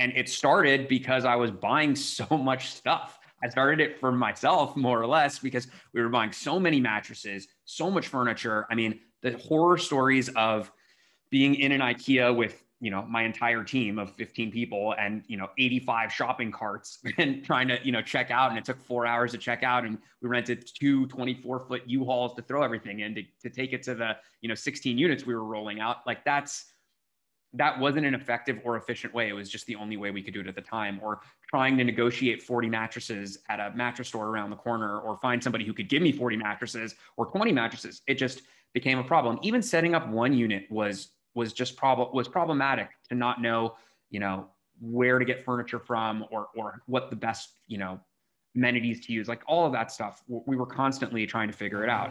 And it started because I was buying so much stuff. I started it for myself, more or less, because we were buying so many mattresses, so much furniture. I mean, the horror stories of being in an IKEA with you know my entire team of 15 people and you know 85 shopping carts and trying to you know check out and it took four hours to check out and we rented two 24 foot u-hauls to throw everything in to, to take it to the you know 16 units we were rolling out like that's that wasn't an effective or efficient way it was just the only way we could do it at the time or trying to negotiate 40 mattresses at a mattress store around the corner or find somebody who could give me 40 mattresses or 20 mattresses it just became a problem even setting up one unit was was just problem was problematic to not know, you know, where to get furniture from or or what the best, you know, amenities to use, like all of that stuff. We were constantly trying to figure it out.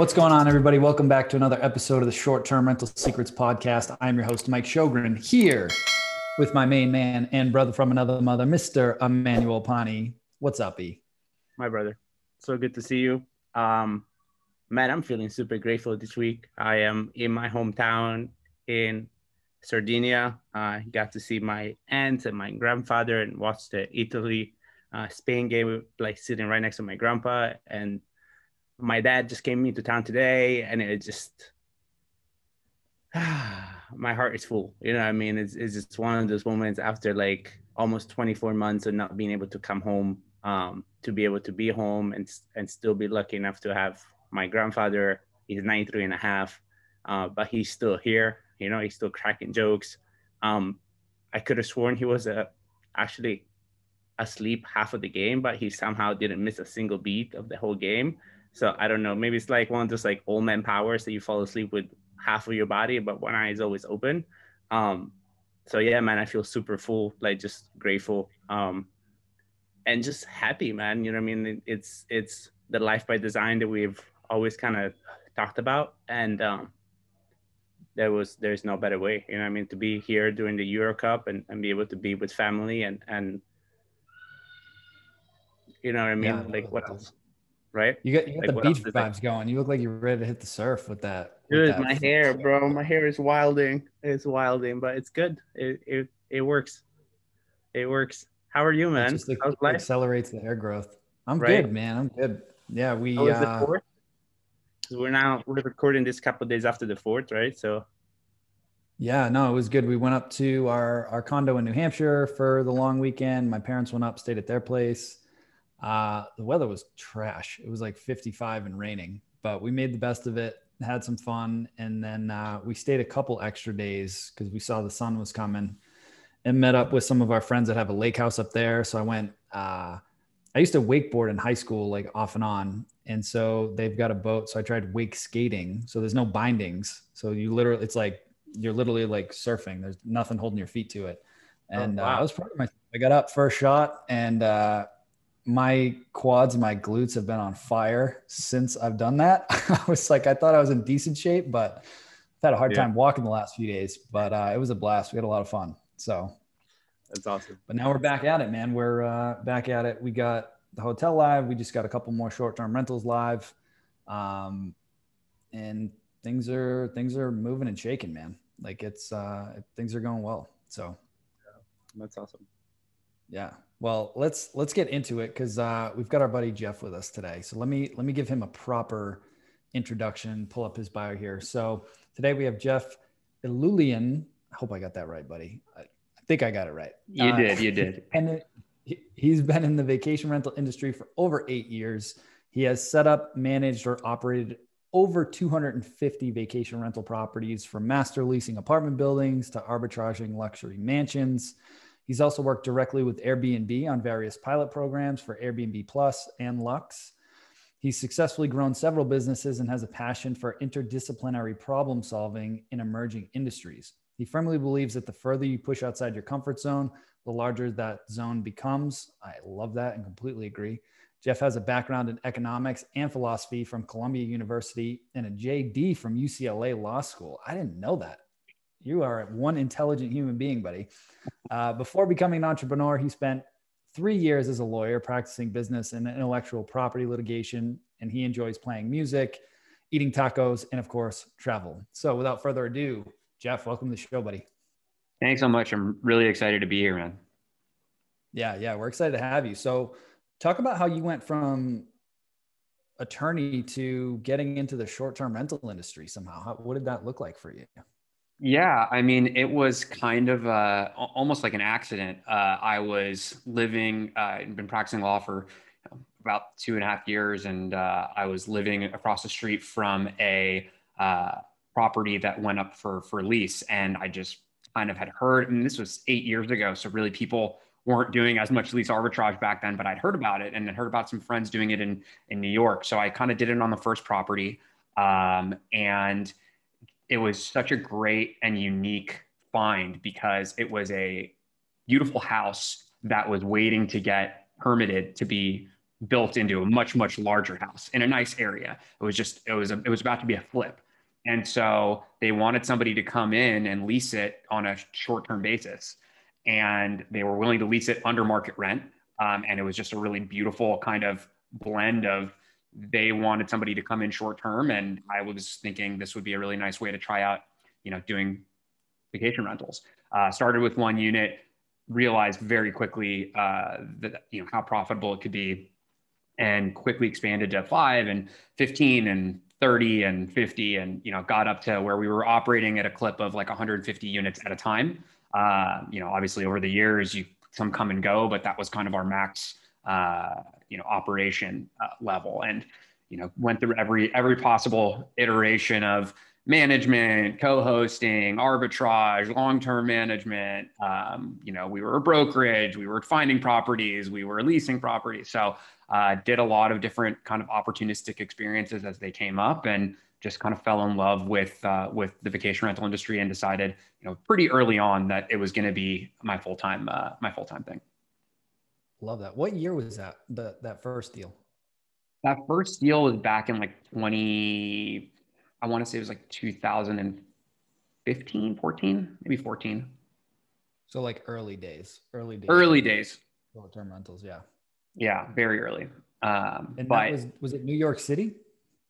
What's going on, everybody? Welcome back to another episode of the Short Term Rental Secrets Podcast. I'm your host, Mike Sjogren, here with my main man and brother from another mother, Mr. Emmanuel Pani. What's up, E? My brother. So good to see you. Um, man, I'm feeling super grateful this week. I am in my hometown in Sardinia. I got to see my aunt and my grandfather and watch the Italy uh, Spain game, like sitting right next to my grandpa. And my dad just came into town today and it just my heart is full. You know i mean? It's, it's just one of those moments after like almost 24 months of not being able to come home um, to be able to be home and, and still be lucky enough to have my grandfather. He's 93 and a half uh, but he's still here. You know he's still cracking jokes. Um, i could have sworn he was uh, actually asleep half of the game but he somehow didn't miss a single beat of the whole game so I don't know. Maybe it's like one of those like old man powers that you fall asleep with half of your body, but one eye is always open. Um, so yeah, man, I feel super full, like just grateful, um, and just happy, man. You know what I mean? It's it's the life by design that we've always kind of talked about, and um, there was there's no better way. You know what I mean? To be here during the Euro Cup and, and be able to be with family and and you know what I mean? Yeah, like what else? Right? You got, you got like, the beach vibes going. You look like you're ready to hit the surf with that. Dude, with that my hair, bro. My hair is wilding. It's wilding, but it's good. It it, it works. It works. How are you, man? It just life? accelerates the hair growth. I'm right? good, man. I'm good. Yeah, we. How uh, the fourth? We're now we're recording this couple days after the fourth, right? So. Yeah, no, it was good. We went up to our our condo in New Hampshire for the long weekend. My parents went up, stayed at their place uh, the weather was trash. It was like 55 and raining, but we made the best of it, had some fun. And then uh, we stayed a couple extra days because we saw the sun was coming and met up with some of our friends that have a lake house up there. So I went, uh, I used to wakeboard in high school, like off and on. And so they've got a boat. So I tried wake skating. So there's no bindings. So you literally, it's like, you're literally like surfing. There's nothing holding your feet to it. Oh, and oh, wow. uh, I was proud of myself. I got up first shot and uh, my quads and my glutes have been on fire since I've done that. I was like, I thought I was in decent shape, but I've had a hard yeah. time walking the last few days. But uh, it was a blast. We had a lot of fun. So that's awesome. But now we're back at it, man. We're uh, back at it. We got the hotel live. We just got a couple more short-term rentals live, um, and things are things are moving and shaking, man. Like it's uh, things are going well. So yeah, that's awesome. Yeah. Well, let's let's get into it because uh, we've got our buddy Jeff with us today. So let me let me give him a proper introduction. Pull up his bio here. So today we have Jeff Iloulian. I hope I got that right, buddy. I, think I got it right. You uh, did. You did. And he's been in the vacation rental industry for over eight years. He has set up, managed, or operated over 250 vacation rental properties from master leasing apartment buildings to arbitraging luxury mansions. He's also worked directly with Airbnb on various pilot programs for Airbnb Plus and Luxe. He's successfully grown several businesses and has a passion for interdisciplinary problem solving in emerging industries. He firmly believes that the further you push outside your comfort zone, the larger that zone becomes. I love that and completely agree. Jeff has a background in economics and philosophy from Columbia University and a JD from UCLA Law School. I didn't know that. You are one intelligent human being, buddy. Uh, before becoming an entrepreneur, he spent three years as a lawyer practicing business and intellectual property litigation, and he enjoys playing music, eating tacos, and of course, travel. So, without further ado, Jeff, welcome to the show, buddy. Thanks so much. I'm really excited to be here, man. Yeah, yeah, we're excited to have you. So, talk about how you went from attorney to getting into the short-term rental industry somehow. How, what did that look like for you? Yeah, I mean, it was kind of uh, almost like an accident. Uh, I was living, uh, and been practicing law for about two and a half years, and uh, I was living across the street from a uh, property that went up for for lease, and I just kind of had heard, and this was eight years ago, so really people weren't doing as much lease arbitrage back then, but I'd heard about it and had heard about some friends doing it in in New York. So I kind of did it on the first property, um, and it was such a great and unique find because it was a beautiful house that was waiting to get permitted to be built into a much much larger house in a nice area. It was just it was a, it was about to be a flip. And so they wanted somebody to come in and lease it on a short-term basis. And they were willing to lease it under market rent. Um, and it was just a really beautiful kind of blend of they wanted somebody to come in short term and i was thinking this would be a really nice way to try out you know doing vacation rentals. Uh, started with one unit realized very quickly uh, that you know how profitable it could be and quickly expanded to five and 15 and 30 and 50 and you know got up to where we were operating at a clip of like 150 units at a time. Uh, you know obviously over the years you some come and go but that was kind of our max uh, you know operation uh, level and you know went through every every possible iteration of management co-hosting arbitrage long-term management. Um, you know we were a brokerage we were finding properties we were leasing properties. So uh, did a lot of different kind of opportunistic experiences as they came up and just kind of fell in love with uh, with the vacation rental industry and decided you know pretty early on that it was going to be my full-time uh, my full-time thing Love that. What year was that? The that first deal? That first deal was back in like 20, I want to say it was like 2015, 14, maybe 14. So like early days, early days. Early days. Short term rentals, yeah. Yeah, very early. Um, and but was was it New York City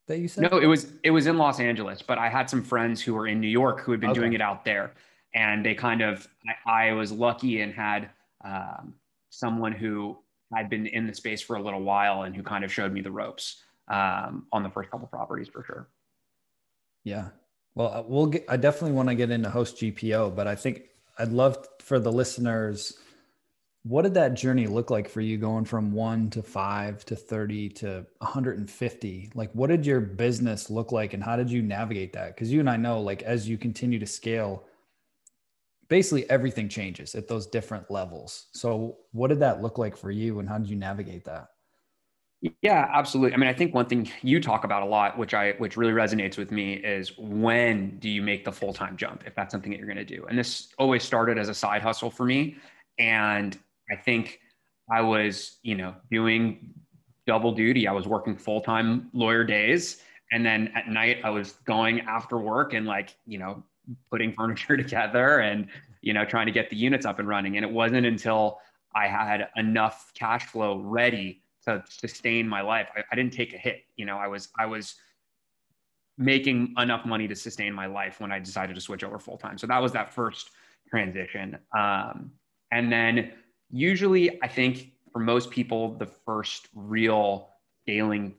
that you said? No, it was it was in Los Angeles, but I had some friends who were in New York who had been okay. doing it out there, and they kind of I, I was lucky and had um, someone who had been in the space for a little while and who kind of showed me the ropes um, on the first couple properties for sure. Yeah. Well, uh, we'll get, I definitely want to get into host GPO, but I think I'd love for the listeners, what did that journey look like for you going from one to five to 30 to 150? Like, what did your business look like and how did you navigate that? Because you and I know, like, as you continue to scale, basically everything changes at those different levels. So, what did that look like for you, and how did you navigate that? Yeah, absolutely. I mean, I think one thing you talk about a lot, which I which really resonates with me, is when do you make the full time jump if that's something that you're going to do? And this always started as a side hustle for me, and I think I was, you know, doing double duty. I was working full time lawyer days, and then at night I was going after work and like, you know, putting furniture together and you know trying to get the units up and running. And it wasn't until i had enough cash flow ready to sustain my life I, I, didn't take a hit. You know i was i was making enough money to sustain my life when i decided to switch over full time so that was that first transition. Um, and then usually i think for most people the first real scaling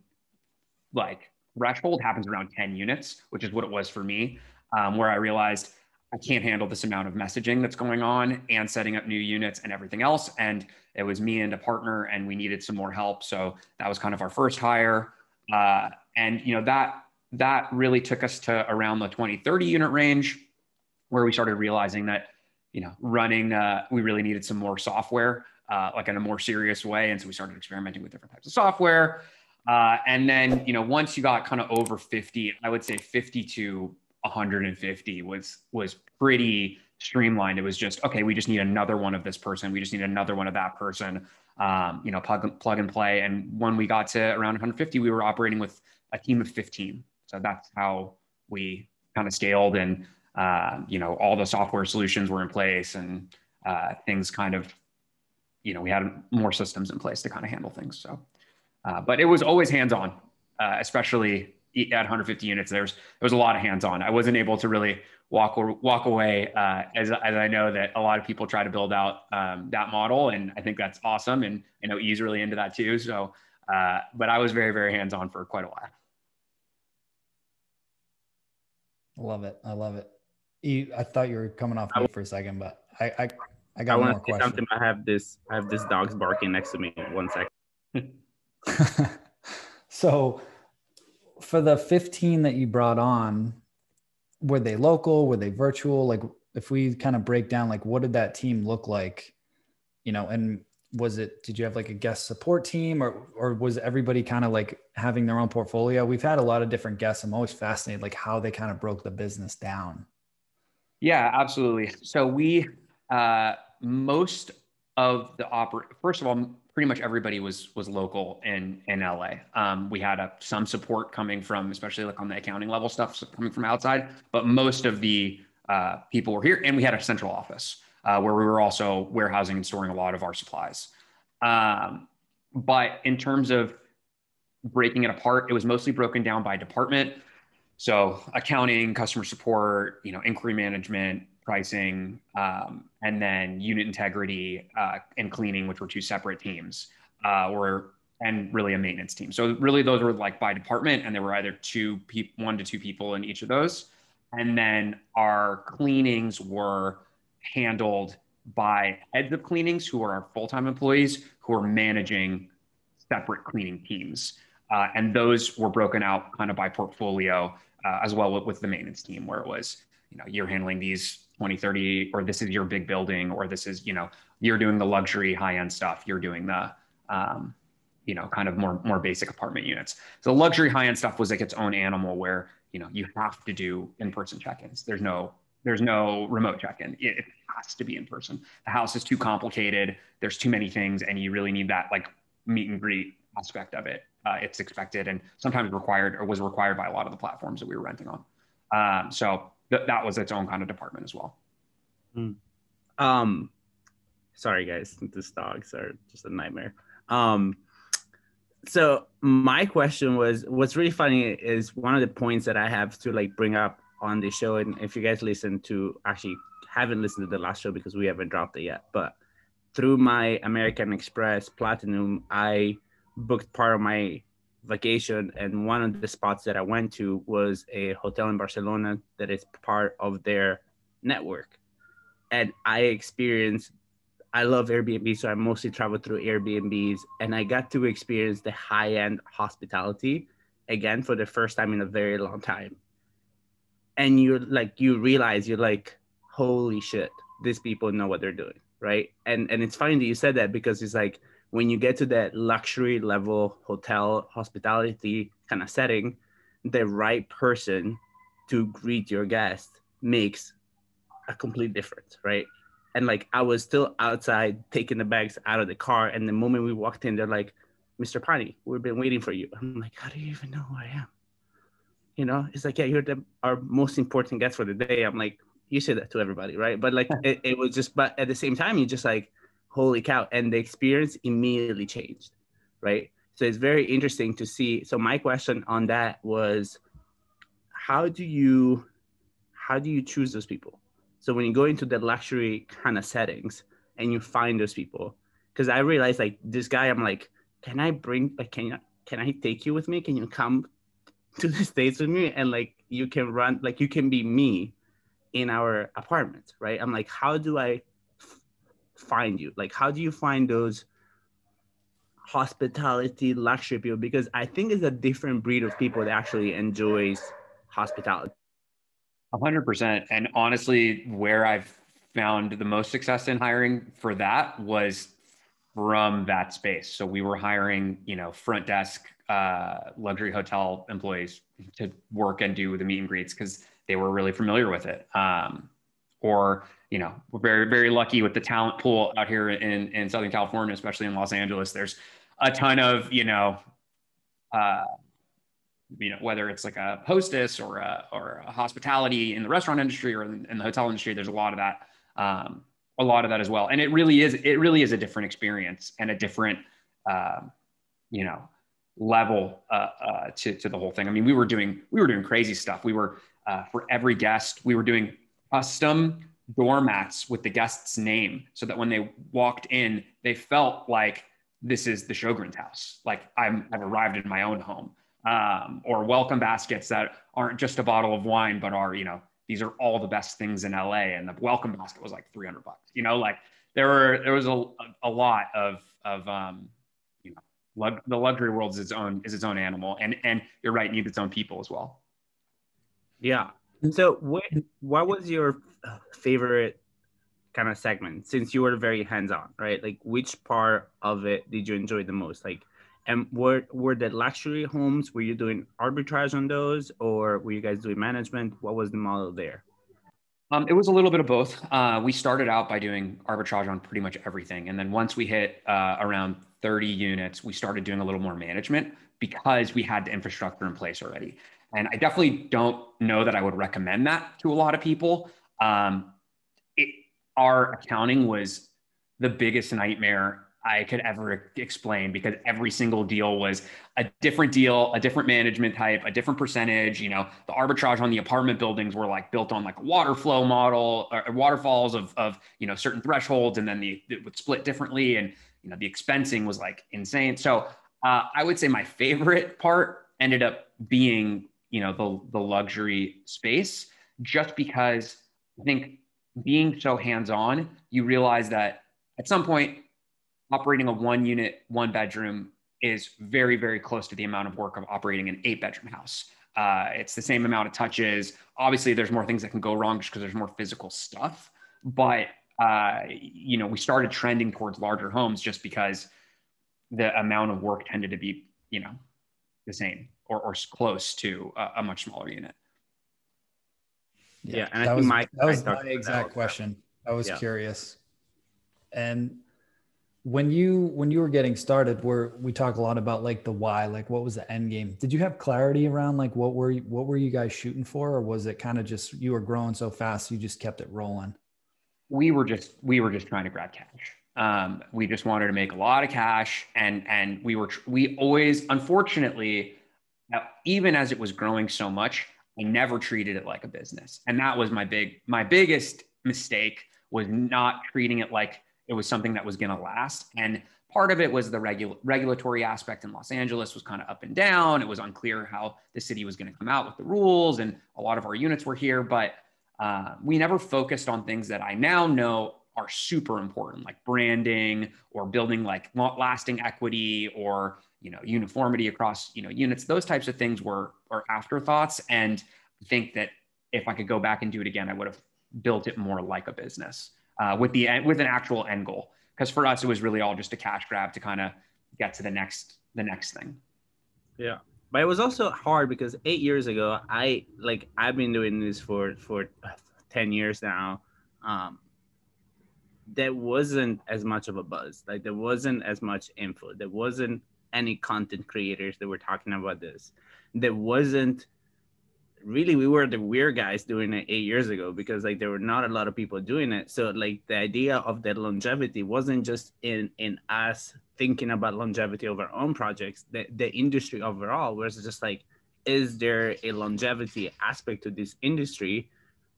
like threshold happens around 10 units which is what it was for me um, where I realized I can't handle this amount of messaging that's going on and setting up new units and everything else. And it was me and a partner, and we needed some more help. So that was kind of our first hire. Uh, and you know that that really took us to around the 20, 30 unit range, where we started realizing that you know running uh, we really needed some more software, uh, like in a more serious way. And so we started experimenting with different types of software. Uh, and then, you know, once you got kind of over 50, I would say 50 to 150 was was pretty streamlined. It was just okay. We just need another one of this person. We just need another one of that person. Um, you know, plug plug and play. And when we got to around 150, we were operating with a team of 15. So that's how we kind of scaled, and uh, you know, all the software solutions were in place, and uh, things kind of, you know, we had more systems in place to kind of handle things. So, uh, but it was always hands on, uh, especially at 150 units. There's there was a lot of hands on. I wasn't able to really walk or walk away uh, as, as I know that a lot of people try to build out um, that model. And I think that's awesome. And I know E's really into that too. So, uh, but I was very, very hands-on for quite a while. Love it. I love it. I thought you were coming off mute for a second, but I, I, I got I one more question. Something. I have this, I have this dog's barking next to me. One second. so for the 15 that you brought on, were they local? Were they virtual? Like if we kind of break down like what did that team look like? You know and was it did you have like a guest support team or or was everybody kind of like having their own portfolio? We've had a lot of different guests. I'm always fascinated like how they kind of broke the business down. Yeah absolutely. So we uh most of the oper first of all pretty much everybody was was local in in LA. Um, we had a, some support coming from, especially like on the accounting level stuff coming from outside, but most of the uh, people were here, and we had a central office uh, where we were also warehousing and storing a lot of our supplies. Um, but in terms of breaking it apart, it was mostly broken down by department. So accounting, customer support, you know, inquiry management, pricing, um, and then unit integrity uh, and cleaning, which were two separate teams, uh, were and really a maintenance team. So really, those were like by department, and there were either two people, one to two people in each of those, and then our cleanings were handled by heads of cleanings who are our full-time employees who are managing separate cleaning teams. Uh, and those were broken out kind of by portfolio uh, as well with, with, the maintenance team where it was you know you're handling these 20 30 or this is your big building or this is you know you're doing the luxury high end stuff you're doing the um, you know kind of more more basic apartment units. So luxury high end stuff was like its own animal where you know you have to do in-person check-ins. There's no there's no remote check-in. It, it has to be in person. The house is too complicated. There's too many things and you really need that like meet and greet aspect of it. Uh, it's expected and sometimes required or was required by a lot of the platforms that we were renting on. Um, so that that was its own kind of department as well. Mm. Um, sorry guys, these dogs are just a nightmare. Um, so my question was, what's really funny is one of the points that I have to like bring up on the show, and if you guys listen to actually haven't listened to the last show because we haven't dropped it yet, but through my American Express Platinum, I booked part of my vacation and one of the spots that i went to was a hotel in barcelona that is part of their network. And i experienced i love airbnb so i mostly travel through airbnbs and i got to experience the high-end hospitality again for the first time in a very long time. And you're like you realize you're like holy shit these people know what they're doing right? And and it's funny that you said that because it's like when you get to that luxury level hotel hospitality kind of setting, the right person to greet your guest makes a complete difference, right? And like I was still outside taking the bags out of the car, and the moment we walked in, they're like, "Mr. Pani, we've been waiting for you." I'm like, "How do you even know who I am?" You know, it's like, "Yeah, you're the our most important guest for the day." I'm like, "You say that to everybody, right?" But like, it, it was just, but at the same time, you just like holy cow and the experience immediately changed right? So it's very interesting to see. So my question on that was how do you how do you choose those people? So when you go into the luxury kind of settings and you find those people because i realized like this guy i'm like can i bring like can you can i take you with me? Can you come to the states with me? And like you can run like you can be me in our apartment right? I'm like how do i find you? Like, how do you find those hospitality luxury people? Because I think it's a different breed of people that actually enjoys hospitality. A hundred percent. And honestly, where I've found the most success in hiring for that was from that space. So we were hiring, you know, front desk uh, luxury hotel employees to work and do the meet and greets because they were really familiar with it. Um, or you know, we're very very lucky with the talent pool out here in in Southern California, especially in Los Angeles. There's a ton of you know. Uh, you know whether it's like a hostess or a, or a hospitality in the restaurant industry or in, the hotel industry there's a lot of that um, a lot of that as well and it really is it really is a different experience and a different uh, you know level uh, uh, to, to the whole thing i mean we were doing we were doing crazy stuff we were uh, for every guest we were doing custom doormats with the guest's name so that when they walked in they felt like this is the Sjogren's house like i'm i've arrived in my own home um, or welcome baskets that aren't just a bottle of wine, but are, you know, these are all the best things in LA. And the welcome basket was like 300 bucks, you know, like there were, there was a, a lot of, of, um, you know, lug, the luxury world is its own, is its own animal. And, and you're right, needs its own people as well. Yeah. So what, what was your favorite kind of segment since you were very hands-on, right? Like which part of it did you enjoy the most? Like and were were the luxury homes? Were you doing arbitrage on those, or were you guys doing management? What was the model there? Um, it was a little bit of both. Uh, we started out by doing arbitrage on pretty much everything, and then once we hit uh, around 30 units, we started doing a little more management because we had the infrastructure in place already. And I definitely don't know that I would recommend that to a lot of people. Um, it, our accounting was the biggest nightmare I could ever explain because every single deal was a different deal, a different management type, a different percentage. You know, the arbitrage on the apartment buildings were like built on like a water flow model or waterfalls of, of, you know, certain thresholds. And then the, it would split differently. And, you know, the expensing was like insane. So uh, I would say my favorite part ended up being, you know, the, the luxury space just because I think being so hands-on, you realize that at some point operating a one unit, one bedroom is very, very close to the amount of work of operating an eight bedroom house. Uh, it's the same amount of touches. Obviously, there's more things that can go wrong just because there's more physical stuff. But uh, you know, we started trending towards larger homes just because the amount of work tended to be, you know, the same or, or close to a, a much smaller unit. Yeah, yeah and that was, my, that was my exact question. I was yeah. curious, and when you when you were getting started where we talk a lot about like the why like what was the end game did you have clarity around like what were you, what were you guys shooting for or was it kind of just you were growing so fast you just kept it rolling we were just we were just trying to grab cash um, we just wanted to make a lot of cash and and we were we always unfortunately even as it was growing so much i never treated it like a business and that was my big my biggest mistake was not treating it like it was something that was going to last. And part of it was the regu- regulatory aspect in Los Angeles was kind of up and down. It was unclear how the city was going to come out with the rules, and a lot of our units were here, but uh, we never focused on things that I now know are super important, like branding or building like lasting equity or you know uniformity across you know units. Those types of things were are afterthoughts, and I think that if I could go back and do it again, I would have built it more like a business uh, with the with an actual end goal. Because for us, it was really all just a cash grab to kind of get to the next the next thing. Yeah, but it was also hard because eight years ago, I like I've been doing this for for ten years now. Um, there wasn't as much of a buzz. Like there wasn't as much info. There wasn't any content creators that were talking about this. There wasn't really we were the weird guys doing it eight years ago because like there were not a lot of people doing it so like the idea of that longevity wasn't just in in us thinking about longevity of our own projects the, the industry overall was just like is there a longevity aspect to this industry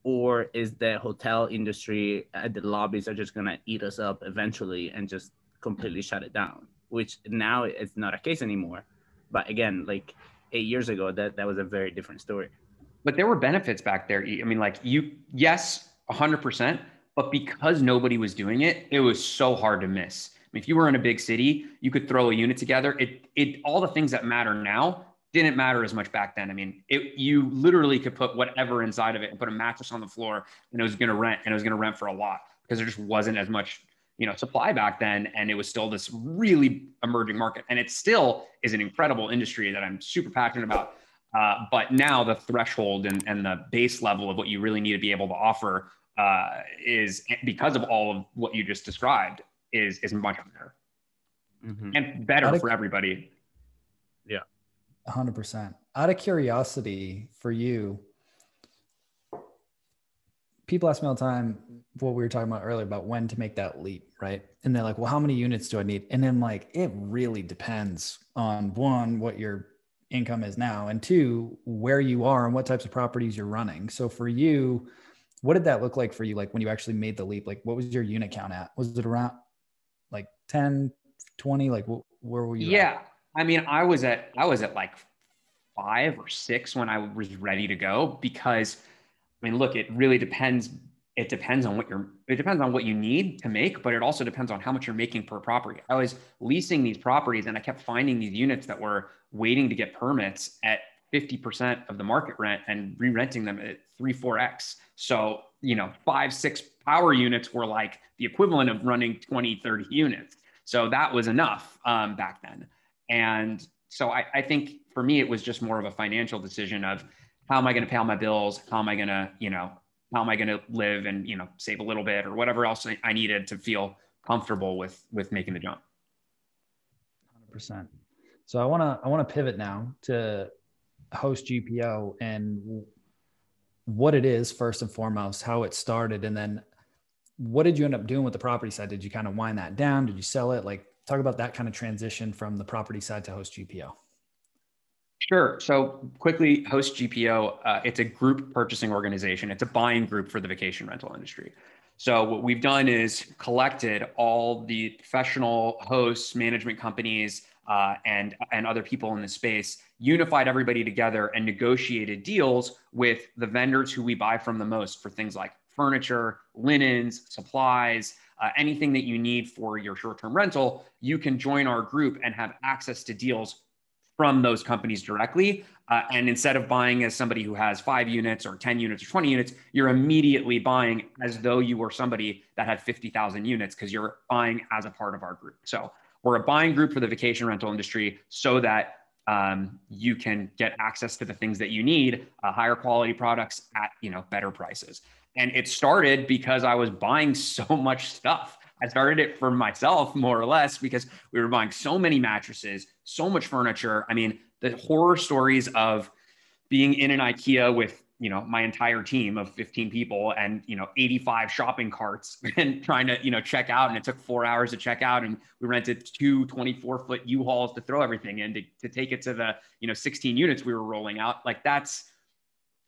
or is the hotel industry uh, the lobbies are just going to eat us up eventually and just completely shut it down which now it's not a case anymore but again like eight years ago that that was a very different story but there were benefits back there. I mean, like you, yes, 100%, but because nobody was doing it, it was so hard to miss. I mean, if you were in a big city, you could throw a unit together. It, it, all the things that matter now didn't matter as much back then. I mean, it, you literally could put whatever inside of it and put a mattress on the floor and it was going to rent and it was going to rent for a lot because there just wasn't as much, you know supply back then and it was still this really emerging market. And it still is an incredible industry that i'm super passionate about. Uh, but now the threshold and, and the base level of what you really need to be able to offer uh, is because of all of what you just described is is much better. Mm-hmm. and better for everybody. Yeah. 100% out of curiosity for you people ask me all the time what we were talking about earlier about when to make that leap, right? And they're like, well, how many units do I need? And then like, it really depends on one, what your income is now, and two, where you are and what types of properties you're running. So for you, what did that look like for you? Like when you actually made the leap, like what was your unit count at? Was it around like 10, 20? Like where were you? Yeah. At? I mean, I was at, I was at like five or six when I was ready to go because I mean, look, it really depends. It depends on what you're, it depends on what you need to make, but it also depends on how much you're making per property. I was leasing these properties and I kept finding these units that were waiting to get permits at 50% of the market rent and re-renting them at three, four X. So, you know, five, six power units were like the equivalent of running 20, 30 units. So that was enough um, back then. And so I, I think for me, it was just more of a financial decision of, how am I going to pay all my bills? How am I going to, you know, how am I going to live and, you know, save a little bit or whatever else I needed to feel comfortable with, with making the jump. 100%. So I want to, I want to pivot now to host GPO and what it is first and foremost, how it started. And then what did you end up doing with the property side? Did you kind of wind that down? Did you sell it? Like talk about that kind of transition from the property side to host GPO. Sure. So quickly, Host GPO, uh, it's a group purchasing organization. It's a buying group for the vacation rental industry. So what we've done is collected all the professional hosts, management companies, uh, and and other people in the space, unified everybody together, and negotiated deals with the vendors who we buy from the most for things like furniture, linens, supplies, uh, anything that you need for your short-term rental. You can join our group and have access to deals from those companies directly. Uh, and instead of buying as somebody who has five units or 10 units or 20 units, you're immediately buying as though you were somebody that had 50,000 units because you're buying as a part of our group. So we're a buying group for the vacation rental industry so that um, you can get access to the things that you need, uh, higher quality products at you know better prices. And it started because I was buying so much stuff. I started it for myself more or less because we were buying so many mattresses, so much furniture. I mean, the horror stories of being in an IKEA with you know my entire team of 15 people and you know 85 shopping carts and trying to you know check out and it took four hours to check out and we rented two 24 foot u-hauls to throw everything in to, to take it to the you know 16 units we were rolling out like that's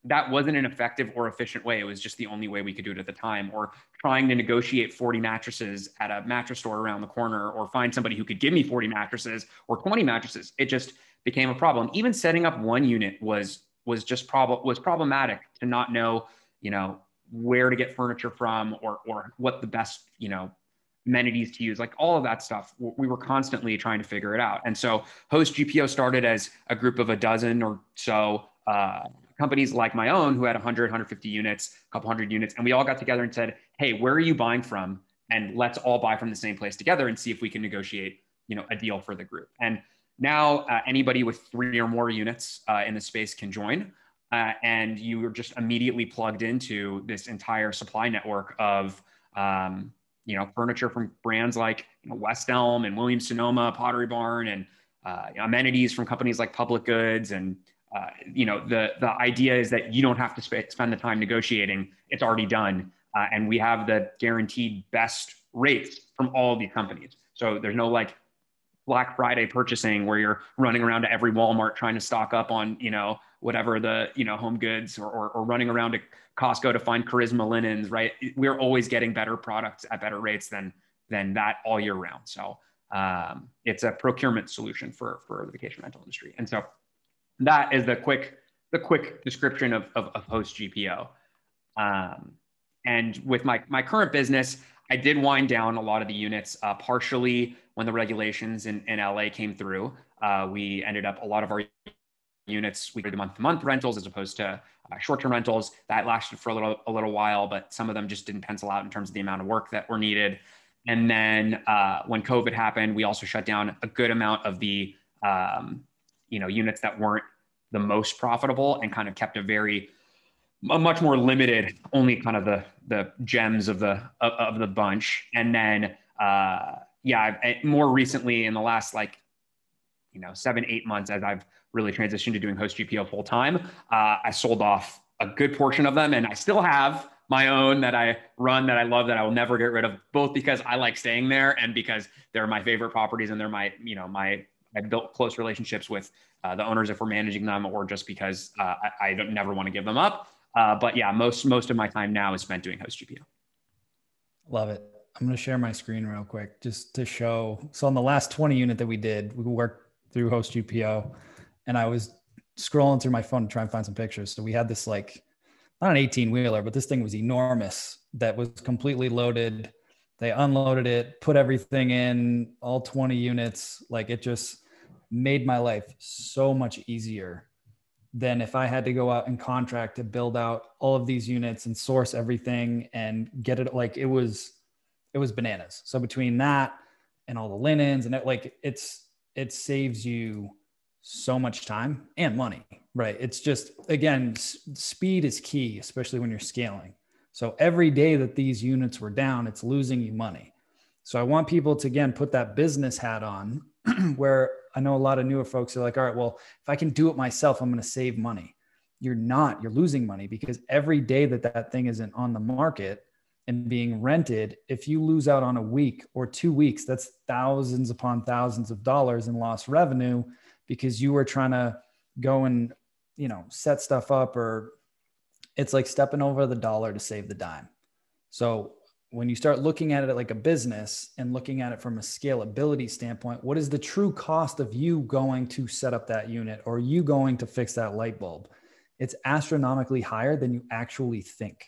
that wasn't an effective or efficient way. It was just the only way we could do it at the time. Or trying to negotiate 40 mattresses at a mattress store around the corner, or find somebody who could give me 40 mattresses or 20 mattresses. It just became a problem. Even setting up one unit was was just problem was problematic to not know, you know, where to get furniture from or or what the best, you know, amenities to use, like all of that stuff. We were constantly trying to figure it out. And so Host GPO started as a group of a dozen or so uh, companies like my own who had 100, 150 units, a couple hundred units, and we all got together and said, "Hey, where are you buying from?" And let's all buy from the same place together and see if we can negotiate, you know, a deal for the group. And now uh, anybody with three or more units uh, in the space can join, uh, and you are just immediately plugged into this entire supply network of, um, you know, furniture from brands like you know, West Elm and Williams Sonoma, Pottery Barn, and uh, amenities from companies like Public Goods and uh, you know, the the idea is that you don't have to sp- spend the time negotiating; it's already done, uh, and we have the guaranteed best rates from all these companies. So there's no like Black Friday purchasing where you're running around to every Walmart trying to stock up on you know whatever the you know home goods or, or, or running around to Costco to find charisma linens. Right, we're always getting better products at better rates than than that all year round. So um, it's a procurement solution for for the vacation rental industry, and so that is the quick the quick description of, of, of host GPO. Um, and with my my current business, I did wind down a lot of the units uh, partially when the regulations in, in LA came through. Uh, we ended up a lot of our units we did month to month rentals as opposed to uh, short term rentals. That lasted for a little a little while, but some of them just didn't pencil out in terms of the amount of work that were needed. And then uh, when COVID happened, we also shut down a good amount of the um, you know units that weren't the most profitable and kind of kept a very a much more limited, only kind of the the gems of the of, of the bunch. And then uh, yeah, I've, more recently in the last like you know seven eight months as I've really transitioned to doing host GPO full time, uh, I sold off a good portion of them, and I still have my own that I run that I love that I will never get rid of, both because I like staying there and because they're my favorite properties and they're my you know my I built close relationships with uh, the owners if we're managing them, or just because uh, I, I, don't never want to give them up. Uh, but yeah, most most of my time now is spent doing host GPO. Love it. I'm going to share my screen real quick just to show. So on the last 20 unit that we did, we worked through host GPO, and I was scrolling through my phone to try and find some pictures. So we had this like not an 18 wheeler, but this thing was enormous that was completely loaded. They unloaded it, put everything in, all 20 units. Like it just made my life so much easier than if I had to go out and contract to build out all of these units and source everything and get it like it was it was bananas. So between that and all the linens and it like it's it saves you so much time and money, right? It's just again s- speed is key especially when you're scaling. So every day that these units were down, it's losing you money. So I want people to again put that business hat on where I know a lot of newer folks are like, all right, well, if I can do it myself, I'm going to save money. You're not, you're losing money because every day that that thing isn't on the market and being rented, if you lose out on a week or two weeks, that's thousands upon thousands of dollars in lost revenue because you were trying to go and, you know, set stuff up or it's like stepping over the dollar to save the dime. So when you start looking at it like a business and looking at it from a scalability standpoint, what is the true cost of you going to set up that unit or you going to fix that light bulb? It's astronomically higher than you actually think.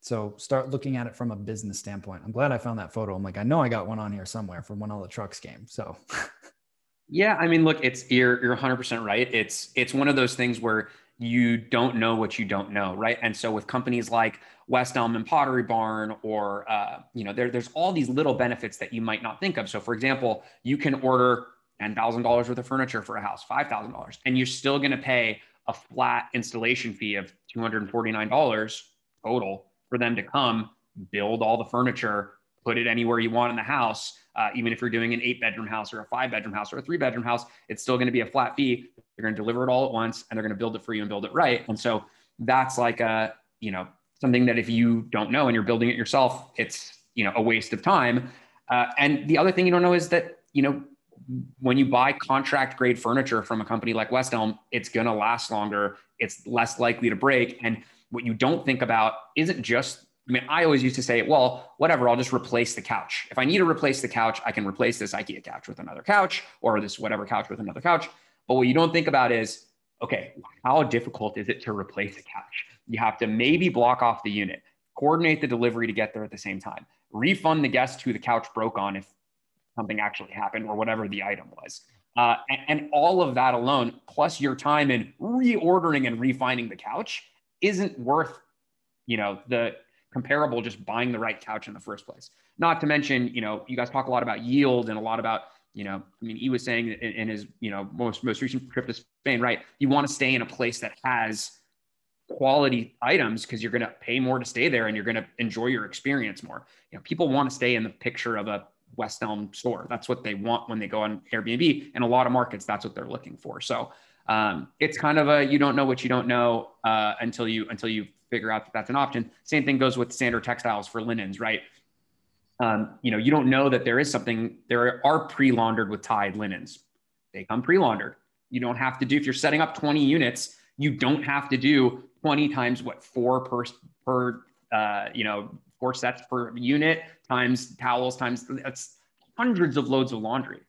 So start looking at it from a business standpoint. I'm glad I found that photo. I'm like, I know I got one on here somewhere from when all the trucks came. So Yeah, I mean, look, it's you're you're 100% right. It's it's one of those things where you don't know what you don't know, right? And so with companies like West Elm and Pottery Barn, or uh, you know, there, there's all these little benefits that you might not think of. So, for example, you can order ten thousand dollars worth of furniture for a house, five thousand dollars, and you're still going to pay a flat installation fee of two hundred and forty nine dollars total for them to come build all the furniture, put it anywhere you want in the house. Uh, even if you're doing an eight bedroom house or a five bedroom house or a three bedroom house, it's still going to be a flat fee. They're going to deliver it all at once and they're going to build it for you and build it right. And so that's like a, you know, something that if you don't know and you're building it yourself, it's, you know, a waste of time. Uh, and the other thing you don't know is that, you know, when you buy contract grade furniture from a company like West Elm, it's going to last longer. It's less likely to break. And what you don't think about isn't just I mean, I always used to say, well, whatever, I'll just replace the couch. If I need to replace the couch, I can replace this IKEA couch with another couch or this whatever couch with another couch. But what you don't think about is, okay, how difficult is it to replace a couch? You have to maybe block off the unit, coordinate the delivery to get there at the same time, refund the guest who the couch broke on if something actually happened or whatever the item was. Uh, and, and all of that alone, plus your time in reordering and refining the couch, isn't worth, you know, the comparable just buying the right couch in the first place. Not to mention, you know, you guys talk a lot about yield and a lot about you know, I mean, he was saying in, in his, you know, most most recent trip to Spain, right? You want to stay in a place that has quality items because you're going to pay more to stay there and you're going to enjoy your experience more. You know, people want to stay in the picture of a West Elm store. That's what they want when they go on Airbnb. And a lot of markets, that's what they're looking for. So um, it's kind of a you don't know what you don't know uh, until you until you figure out that that's an option. Same thing goes with standard textiles for linens, right? Um, you know, you don't know that there is something, there are pre-laundered with Tide linens. They come pre-laundered. You don't have to do, if you're setting up 20 units, you don't have to do 20 times what four per, per, uh, you know, four sets per unit times towels times that's hundreds of loads of laundry.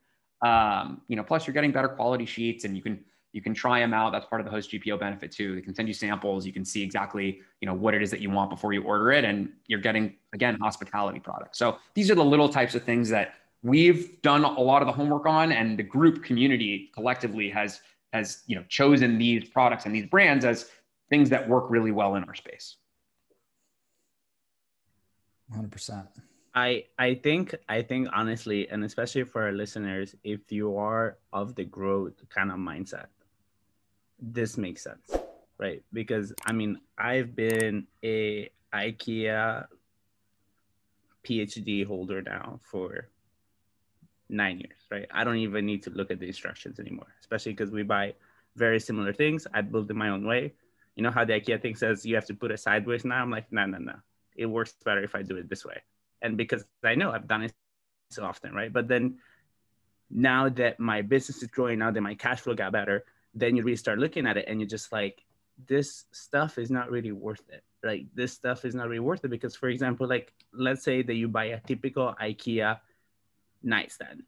Um, you know, plus you're getting better quality sheets and you can you can try them out. That's part of the host GPO benefit too. They can send you samples. You can see exactly, you know, what it is that you want before you order it. And you're getting, again, hospitality products. So these are the little types of things that we've done a lot of the homework on and the group community collectively has, has, you know, chosen these products and these brands as things that work really well in our space. 100%. I I think I think honestly, and especially for our listeners, if you are of the growth kind of mindset, this makes sense, right? Because I mean, I've been a IKEA PhD holder now for nine years, right? I don't even need to look at the instructions anymore, especially because we buy very similar things. I build it my own way. You know how the IKEA thing says you have to put it sideways now? I'm like, no, no, no. It works better if I do it this way and because I know I've done it so often, right? But then now that my business is growing, now that my cash flow got better, then you really start looking at it and you're just like, this stuff is not really worth it. Like this stuff is not really worth it because, for example, like let's say that you buy a typical IKEA nightstand,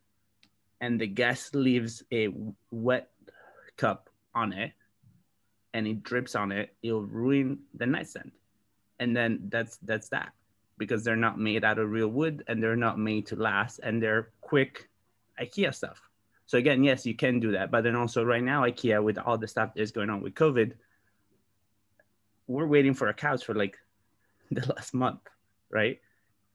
and the guest leaves a wet cup on it, and it drips on it, it'll ruin the nightstand, and then that's that's that because they're not made out of real wood and they're not made to last and they're quick IKEA stuff. So again, yes, you can do that. But then also right now, IKEA with all the stuff that's going on with COVID, we're waiting for a couch for like the last month, right?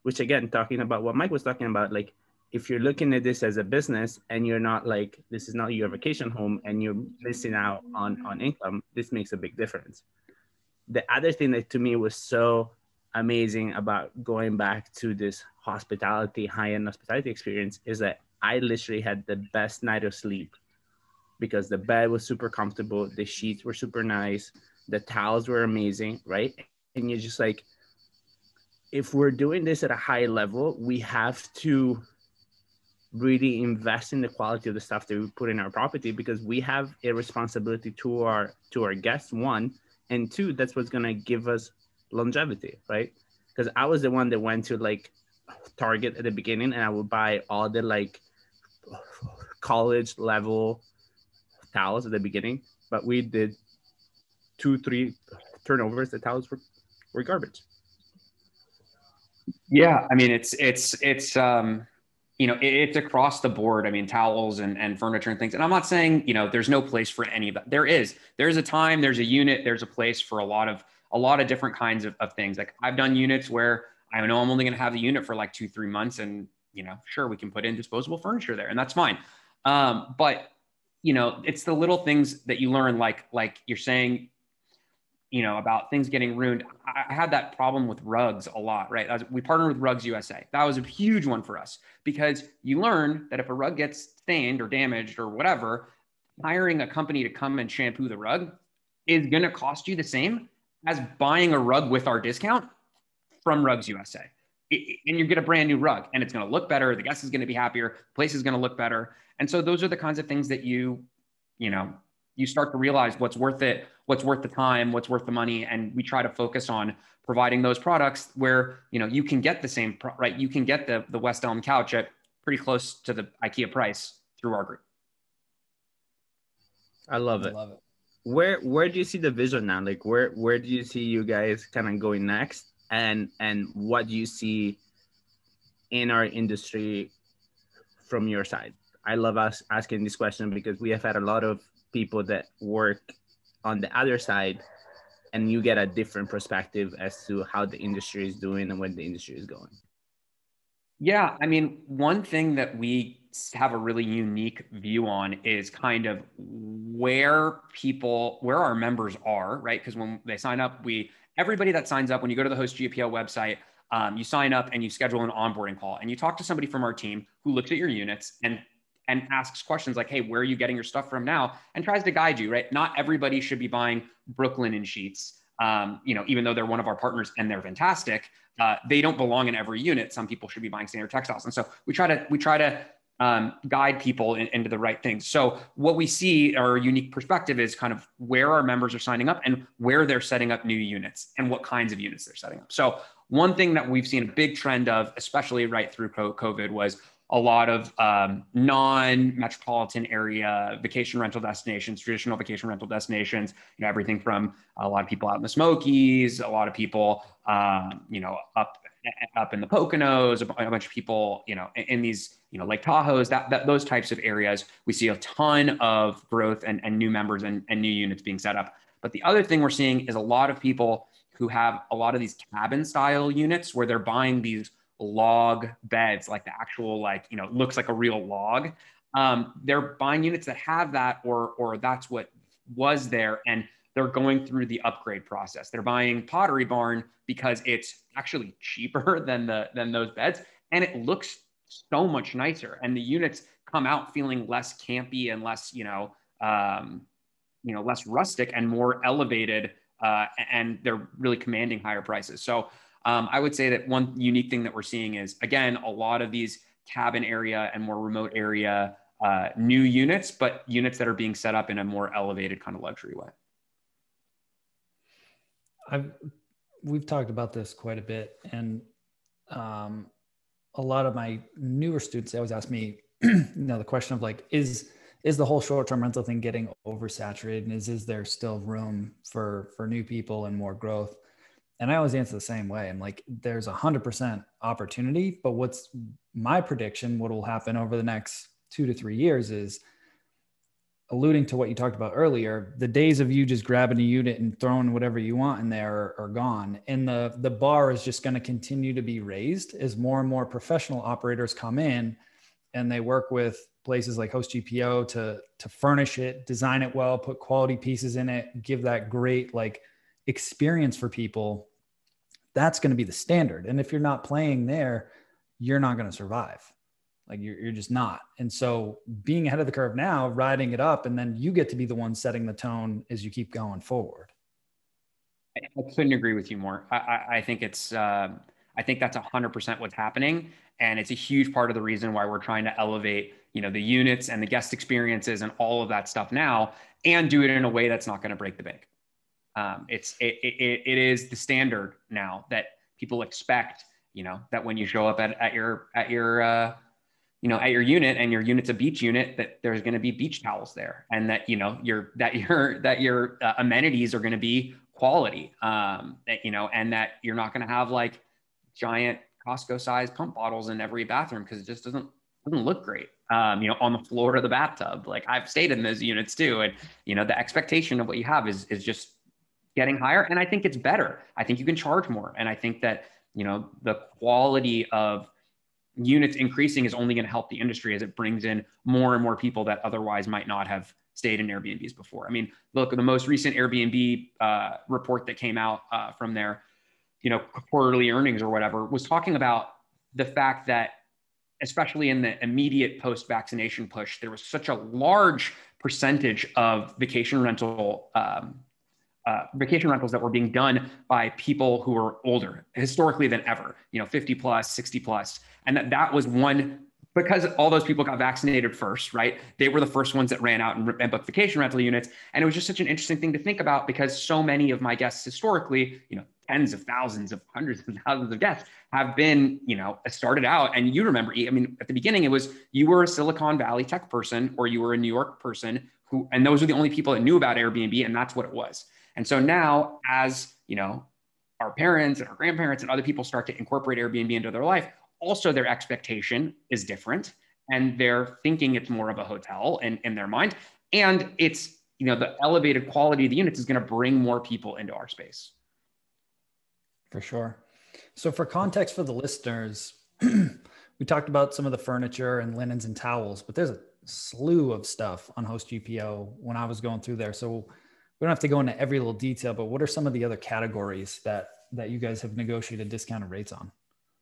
Which again, talking about what Mike was talking about, like if you're looking at this as a business and you're not like this is not your vacation home and you're missing out on on income, this makes a big difference. The other thing that to me was so amazing about going back to this hospitality, high end hospitality experience is that I literally had the best night of sleep because the bed was super comfortable, the sheets were super nice, the towels were amazing, right? And you're just like, if we're doing this at a high level, we have to really invest in the quality of the stuff that we put in our property because we have a responsibility to our to our guests one and two that's what's going to give us longevity, right? Because I was the one that went to like Target at the beginning and I would buy all the like college level towels at the beginning, but we did two, three turnovers. The towels were, were garbage. Yeah, I mean it's it's it's um you know it's across the board. I mean towels and and furniture and things. And I'm not saying you know there's no place for any of that. There is. There's a time. There's a unit. There's a place for a lot of a lot of different kinds of, of things. Like I've done units where I know I'm only going to have the unit for like two, three months. And, you know, sure, we can put in disposable furniture there and that's fine. Um, but, you know, it's the little things that you learn, like, like you're saying, you know, about things getting ruined. I, had that problem with rugs a lot, right? Was, we partnered with Rugs USA. That was a huge one for us because you learn that if a rug gets stained or damaged or whatever, hiring a company to come and shampoo the rug is going to cost you the same as buying a rug with our discount from Rugs USA. And you get a brand new rug and it's going to look better. The guest is going to be happier. The place is going to look better. And so those are the kinds of things that you, you know, you start to realize what's worth it, what's worth the time, what's worth the money. And we try to focus on providing those products where, you know, you can get the same, right? You can get the, the West Elm couch at pretty close to the IKEA price through our group. I love it. I love it where where do you see the vision now like where where do you see you guys kind of going next and and what do you see in our industry from your side? I love us asking this question because we have had a lot of people that work on the other side and you get a different perspective as to how the industry is doing and where the industry is going. Yeah i mean one thing that we have a really unique view on is kind of where people where our members are right? Because when they sign up we everybody that signs up when you go to the Host GPO website um, you sign up and you schedule an onboarding call and you talk to somebody from our team who looks at your units and and asks questions like hey where are you getting your stuff from now? and tries to guide you right? Not everybody should be buying brooklinen sheets um, you know even though they're one of our partners and they're fantastic uh, they don't belong in every unit. Some people should be buying standard textiles. And so we try to we try to um, guide people in, into the right things. So what we see, our unique perspective is kind of where our members are signing up and where they're setting up new units and what kinds of units they're setting up. So one thing that we've seen a big trend of, especially right through COVID, was a lot of um, non-metropolitan area vacation rental destinations, traditional vacation rental destinations. You know, everything from a lot of people out in the Smokies, a lot of people, um, you know, up up in the Poconos, a bunch of people, you know, in these, you know, Lake Tahoe's, that, that those types of areas, we see a ton of growth and, and new members and, and new units being set up. But the other thing we're seeing is a lot of people who have a lot of these cabin style units where they're buying these log beds, like the actual, like, you know, looks like a real log. Um, they're buying units that have that, or, or that's what was there. And they're going through the upgrade process. They're buying Pottery Barn because it's actually cheaper than the than those beds, and it looks so much nicer. And the units come out feeling less campy and less, you know, um, you know, less rustic and more elevated. Uh, and they're really commanding higher prices. So um, I would say that one unique thing that we're seeing is again a lot of these cabin area and more remote area uh, new units, but units that are being set up in a more elevated kind of luxury way. I've we've talked about this quite a bit, and um, a lot of my newer students they always ask me, you know, the question of like, is is the whole short-term rental thing getting oversaturated, and is is there still room for for new people and more growth? And I always answer the same way. I'm like, there's a hundred percent opportunity, but what's my prediction? What will happen over the next two to three years is alluding to what you talked about earlier, the days of you just grabbing a unit and throwing whatever you want in there are, are gone. And the, the bar is just going to continue to be raised as more and more professional operators come in and they work with places like Host GPO to, to furnish it, design it well, put quality pieces in it, give that great like experience for people. That's going to be the standard. And if you're not playing there, you're not going to survive. Like you're, you're just not. And so being ahead of the curve now, riding it up, and then you get to be the one setting the tone as you keep going forward. I couldn't agree with you more. I, I, I think it's, uh, I think that's hundred percent what's happening. And it's a huge part of the reason why we're trying to elevate, you know, the units and the guest experiences and all of that stuff now and do it in a way that's not going to break the bank. Um, it's, it, it, it is the standard now that people expect, you know, that when you show up at, at your, at your, uh, you know at your unit and your unit's a beach unit that there's going to be beach towels there and that you know your that your that your uh, amenities are going to be quality um that, you know and that you're not going to have like giant costco sized pump bottles in every bathroom because it just doesn't doesn't look great um you know on the floor of the bathtub. Like i've stayed in those units too and you know the expectation of what you have is is just getting higher and i think it's better. I think you can charge more and i think that you know the quality of units increasing is only going to help the industry as it brings in more and more people that otherwise might not have stayed in Airbnbs before. I mean, look, the most recent Airbnb uh, report that came out uh, from their, you know, quarterly earnings or whatever was talking about the fact that, especially in the immediate post-vaccination push, there was such a large percentage of vacation rental um, uh, vacation rentals that were being done by people who were older historically than ever, you know, 50 plus, 60 plus. And that that was one because all those people got vaccinated first, right? They were the first ones that ran out and, and booked vacation rental units. And it was just such an interesting thing to think about because so many of my guests historically, you know, tens of thousands of hundreds of thousands of guests have been, you know, started out. And you remember, I mean, at the beginning, it was you were a Silicon Valley tech person or you were a New York person who, and those were the only people that knew about Airbnb. And that's what it was. And so now, as you know, our parents and our grandparents and other people start to incorporate Airbnb into their life, also their expectation is different and they're thinking it's more of a hotel in, in their mind. And it's, you know, the elevated quality of the units is going to bring more people into our space. For sure. So, for context for the listeners, we talked about some of the furniture and linens and towels, but there's a slew of stuff on Host GPO when I was going through there. So, we don't have to go into every little detail, but what are some of the other categories that that you guys have negotiated discounted rates on?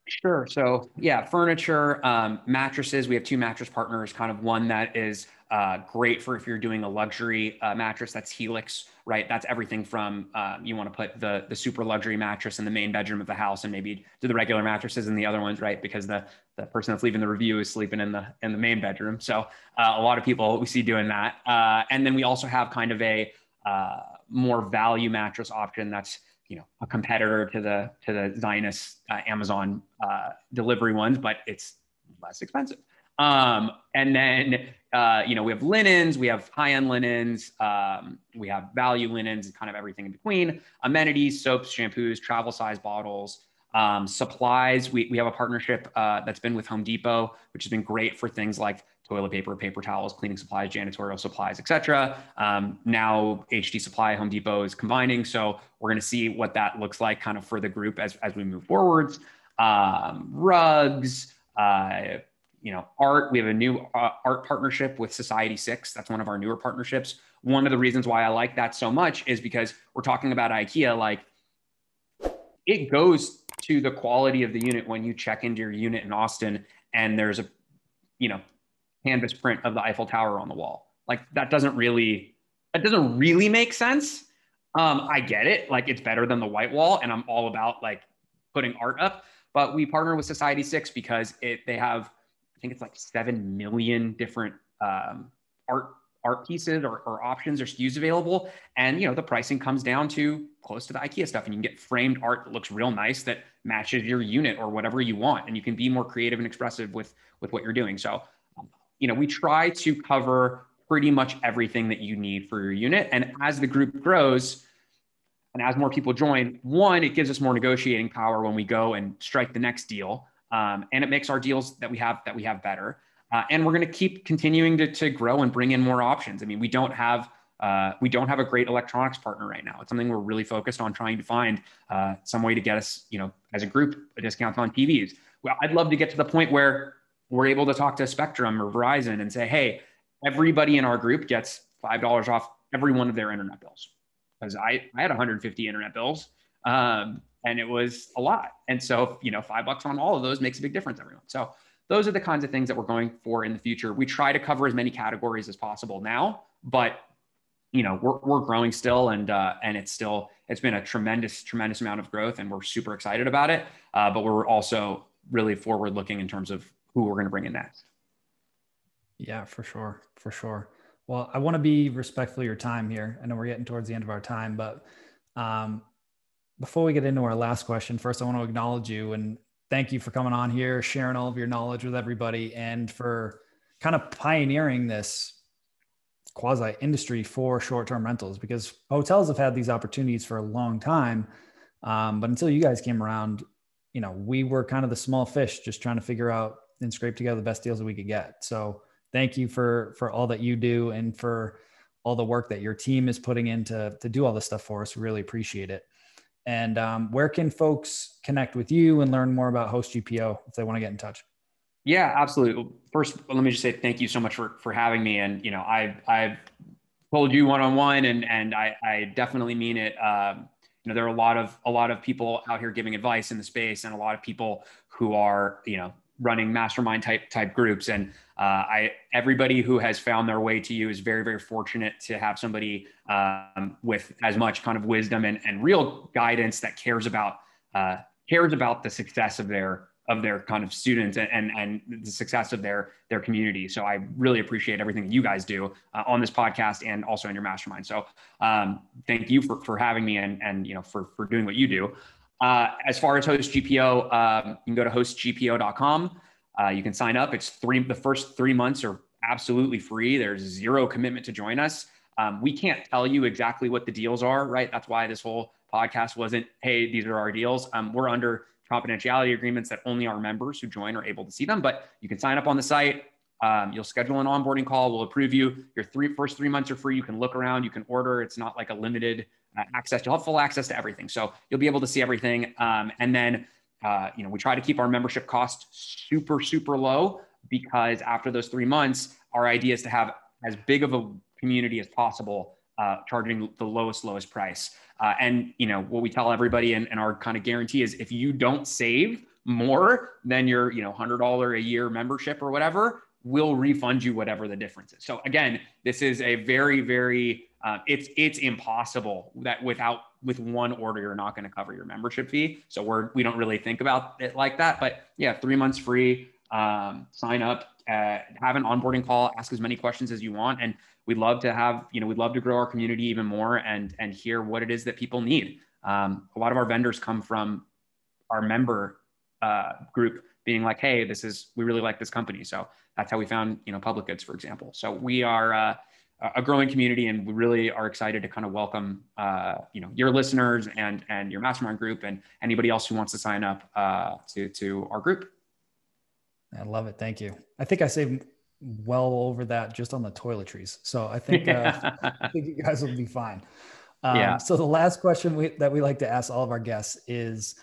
Sure. So yeah, furniture, um, mattresses. We have two mattress partners. Kind of one that is uh, great for if you're doing a luxury uh, mattress. That's Helix, right? That's everything from uh, you want to put the the super luxury mattress in the main bedroom of the house, and maybe do the regular mattresses in the other ones, right? Because the the person that's leaving the review is sleeping in the in the main bedroom. So uh, a lot of people we see doing that. Uh, and then we also have kind of a uh, more value mattress option that's you know a competitor to the to the Zinus uh, Amazon uh, delivery ones, but it's less expensive. Um, and then uh, you know we have linens, we have high end linens, um, we have value linens, and kind of everything in between. Amenities, soaps, shampoos, travel size bottles. Um, supplies, we, we have a partnership uh, that's been with Home Depot, which has been great for things like toilet paper, paper towels, cleaning supplies, janitorial supplies, etc. Um, now HD Supply, Home Depot is combining, so we're going to see what that looks like kind of for the group as as we move forwards. um, rugs, uh, you know, art. We have a new uh, art partnership with Society Six. That's one of our newer partnerships. One of the reasons why I like that so much is because we're talking about IKEA. Like, it goes to the quality of the unit when you check into your unit in Austin and there's a, you know, canvas print of the Eiffel Tower on the wall. Like that doesn't really, that doesn't really make sense. Um, I get it. Like it's better than the white wall, and I'm all about like putting art up. But we partner with Society Six because it they have, I think it's like seven million different um, art art pieces or, or options or SKUs available. And you know, the pricing comes down to close to the IKEA stuff. And you can get framed art that looks real nice that matches your unit or whatever you want. And you can be more creative and expressive with with what you're doing. So, you know, we try to cover pretty much everything that you need for your unit. And as the group grows, and as more people join, one, it gives us more negotiating power when we go and strike the next deal. Um, and it makes our deals that we have that we have better. Uh, and we're going to keep continuing to, to grow and bring in more options. I mean, we don't have uh, we don't have a great electronics partner right now. It's something we're really focused on trying to find uh, some way to get us, you know, as a group, a discount on TVs. Well, I'd love to get to the point where we're able to talk to Spectrum or Verizon and say, hey, everybody in our group gets five dollars off every one of their internet bills because I, I had 150 internet bills um, and it was a lot. And so, you know, five bucks on all of those makes a big difference everyone. So those are the kinds of things that we're going for in the future. We try to cover as many categories as possible now, but you know, we're, we're growing still and, uh, and it's still, it's been a tremendous, tremendous amount of growth and we're super excited about it. Uh, but we're also really forward looking in terms of who we're going to bring in next. Yeah, for sure. For sure. Well, I want to be respectful of your time here. I know we're getting towards the end of our time, but um, before we get into our last question, first I want to acknowledge you and thank you for coming on here, sharing all of your knowledge with everybody, and for kind of pioneering this quasi industry for short-term rentals because hotels have had these opportunities for a long time, um, but until you guys came around, you know, we were kind of the small fish just trying to figure out and scrape together the best deals that we could get. So thank you for for all that you do and for all the work that your team is putting in to, to do all this stuff for us. We really appreciate it. And um, where can folks connect with you and learn more about Host GPO if they want to get in touch? Yeah, absolutely. First, let me just say thank you so much for for having me. And you know, I've I've told you one on one, and and I I definitely mean it. Um, you know, there are a lot of a lot of people out here giving advice in the space, and a lot of people who are you know running mastermind type type groups and uh, i everybody who has found their way to you is very very fortunate to have somebody um, with as much kind of wisdom and, and real guidance that cares about uh, cares about the success of their of their kind of students and, and, and the success of their their community. So I really appreciate everything that you guys do uh, on this podcast and also in your mastermind. So um, thank you for, for having me and, and you know for, for doing what you do. Uh, as far as Host GPO, um, you can go to hostgpo.com. Uh, you can sign up. It's three. The first three months are absolutely free. There's zero commitment to join us. Um, we can't tell you exactly what the deals are, right? That's why this whole podcast wasn't, hey, these are our deals. Um, we're under confidentiality agreements that only our members who join are able to see them. But you can sign up on the site. Um, you'll schedule an onboarding call. We'll approve you. Your three first three months are free. You can look around. You can order. It's not like a limited uh, access. You'll have full access to everything. So you'll be able to see everything. Um, and then, uh, you know, we try to keep our membership cost super, super low because after those three months, our idea is to have as big of a community as possible, uh, charging the lowest, lowest price. Uh, and, you know, what we tell everybody and, and our kind of guarantee is if you don't save more than your, you know, $100 a year membership or whatever, we'll refund you whatever the difference is. So again, this is a very, very uh, it's it's impossible that without with one order you're not going to cover your membership fee. So we're we don't really think about it like that. But yeah, three months free. Um, sign up, uh, have an onboarding call, ask as many questions as you want, and we'd love to have you know we'd love to grow our community even more and and hear what it is that people need. Um, a lot of our vendors come from our member uh, group being like, hey, this is we really like this company. So that's how we found you know public goods, for example. So we are. Uh, a growing community and we really are excited to kind of welcome uh, you know your listeners and and your mastermind group and anybody else who wants to sign up uh, to to our group i love it thank you i think i saved well over that just on the toiletries so i think uh, i think you guys will be fine um, yeah. so the last question we, that we like to ask all of our guests is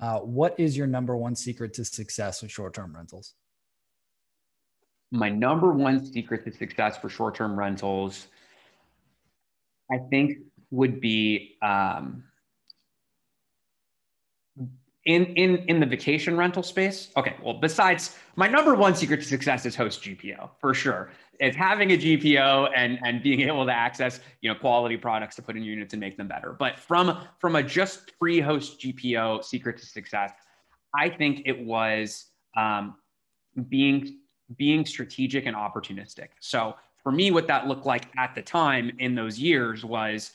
Uh, what is your number one secret to success with short-term rentals? My number one secret to success for short-term rentals, I think, would be um, in in in the vacation rental space okay well besides my number one secret to success is host gpo for sure it's having a gpo and and being able to access you know quality products to put in units and make them better. But from from a just free host gpo secret to success i think it was um, being being strategic and opportunistic. So for me what that looked like at the time in those years was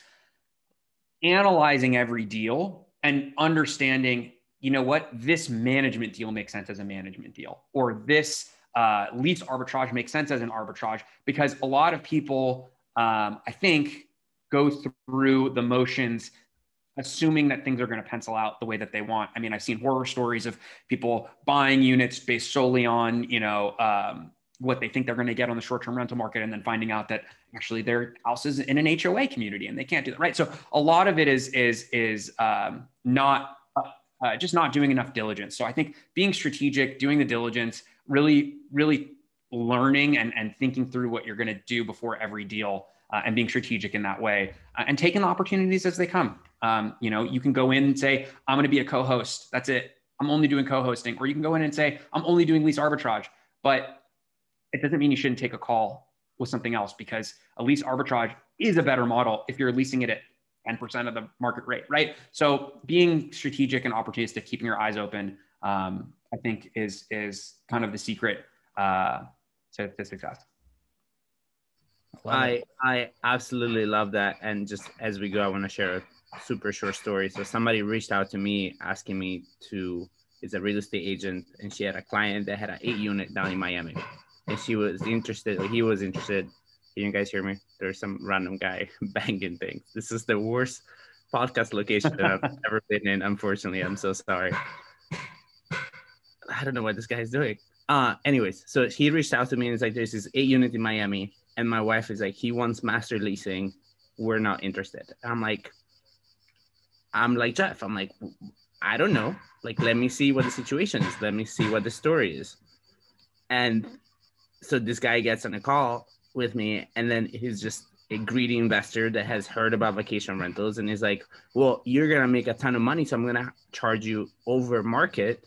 analyzing every deal and understanding you know what, this management deal makes sense as a management deal, or this uh, lease arbitrage makes sense as an arbitrage, because a lot of people, um, I think, go through the motions assuming that things are going to pencil out the way that they want. I mean, I've seen horror stories of people buying units based solely on, you know, um, what they think they're going to get on the short-term rental market and then finding out that actually their house is in an HOA community and they can't do that. Right. So a lot of it is, is, is um, not uh, just not doing enough diligence. So I think being strategic, doing the diligence, really, really learning and, and thinking through what you're going to do before every deal uh, and being strategic in that way uh, and taking the opportunities as they come. Um, you know, you can go in and say, I'm going to be a co-host. That's it. I'm only doing co-hosting. Or you can go in and say, I'm only doing lease arbitrage. But it doesn't mean you shouldn't take a call with something else because a lease arbitrage is a better model if you're leasing it at 10% of the market rate, right? So being strategic and opportunistic, keeping your eyes open, um, I think is is kind of the secret uh, to, to success. I I absolutely love that. And just as we go, I want to share a super short story. So somebody reached out to me asking me to is a real estate agent, and she had a client that had an eight unit down in Miami, and she was interested. Or he was interested can you guys hear me? There's some random guy banging things. This is the worst podcast location that I've ever been in. Unfortunately, I'm so sorry. I don't know what this guy is doing. Uh, anyways, so he reached out to me and it's like, there's this eight unit in Miami. And my wife is like, he wants master leasing. We're not interested. I'm like, I'm like, Jeff, I'm like, I don't know. Like, let me see what the situation is. Let me see what the story is. And so this guy gets on a call with me, and then he's just a greedy investor that has heard about vacation rentals and he's like, "Well, you're gonna make a ton of money, so I'm gonna charge you over market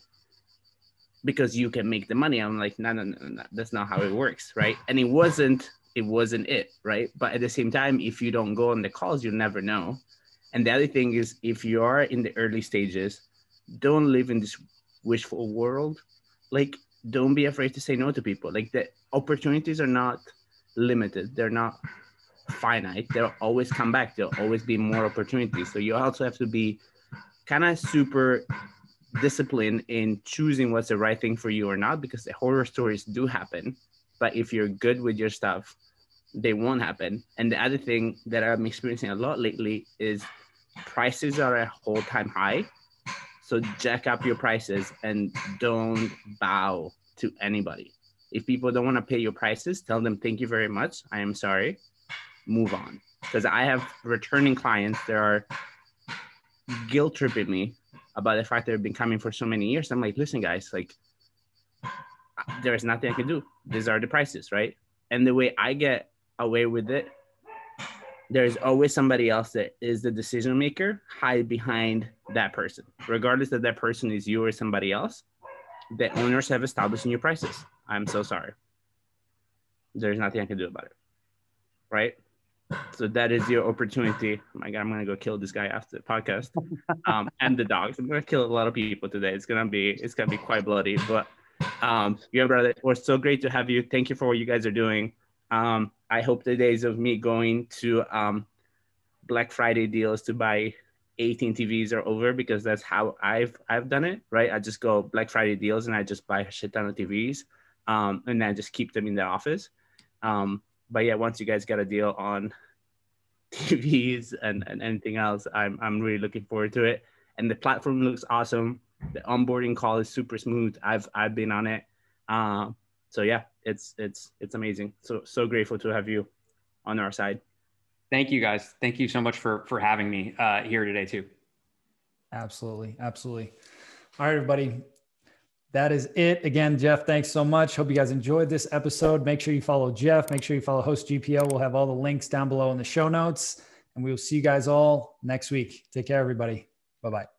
because you can make the money." I'm like, "No, no, no, no, that's not how it works, right?" And it wasn't, it wasn't it, right? But at the same time, if you don't go on the calls, you'll never know. And the other thing is, if you are in the early stages, don't live in this wishful world. Like, don't be afraid to say no to people. Like the opportunities are not limited. They're not finite. They'll always come back. There'll always be more opportunities. So you also have to be kind of super disciplined in choosing what's the right thing for you or not, because the horror stories do happen. But if you're good with your stuff, they won't happen. And the other thing that I'm experiencing a lot lately is prices are at whole time high. So jack up your prices and don't bow to anybody. If people don't want to pay your prices, tell them thank you very much. I am sorry. Move on. Because I have returning clients that are guilt tripping me about the fact that they've been coming for so many years. I'm like, listen, guys, like there's nothing I can do. These are the prices, right? And the way I get away with it, there's always somebody else that is the decision maker, hide behind that person. Regardless that that person is you or somebody else, the owners have established new prices. I'm so sorry. There's nothing I can do about it. Right? So that is your opportunity. Oh my God, I'm gonna go kill this guy after the podcast. Um, and the dogs. I'm gonna kill a lot of people today. It's gonna be it's gonna be quite bloody. But um, brother, was so great to have you. Thank you for what you guys are doing. Um, I hope the days of me going to um, Black Friday deals to buy 18 TVs are over because that's how I've I've done it. Right? I just go Black Friday deals and I just buy a shit ton of TVs um, and then just keep them in the office. Um, but yeah, once you guys get a deal on TVs and, and anything else, I'm, I'm really looking forward to it. And the platform looks awesome. The onboarding call is super smooth. I've, I've been on it. Um, so yeah, it's, it's, it's amazing. So, so grateful to have you on our side. Thank you guys. Thank you so much for, for having me uh, here today too. Absolutely. Absolutely. All right, everybody. That is it. Again, Jeff, thanks so much. Hope you guys enjoyed this episode. Make sure you follow Jeff. Make sure you follow Host GPO. We'll have all the links down below in the show notes. And we will see you guys all next week. Take care, everybody. Bye bye.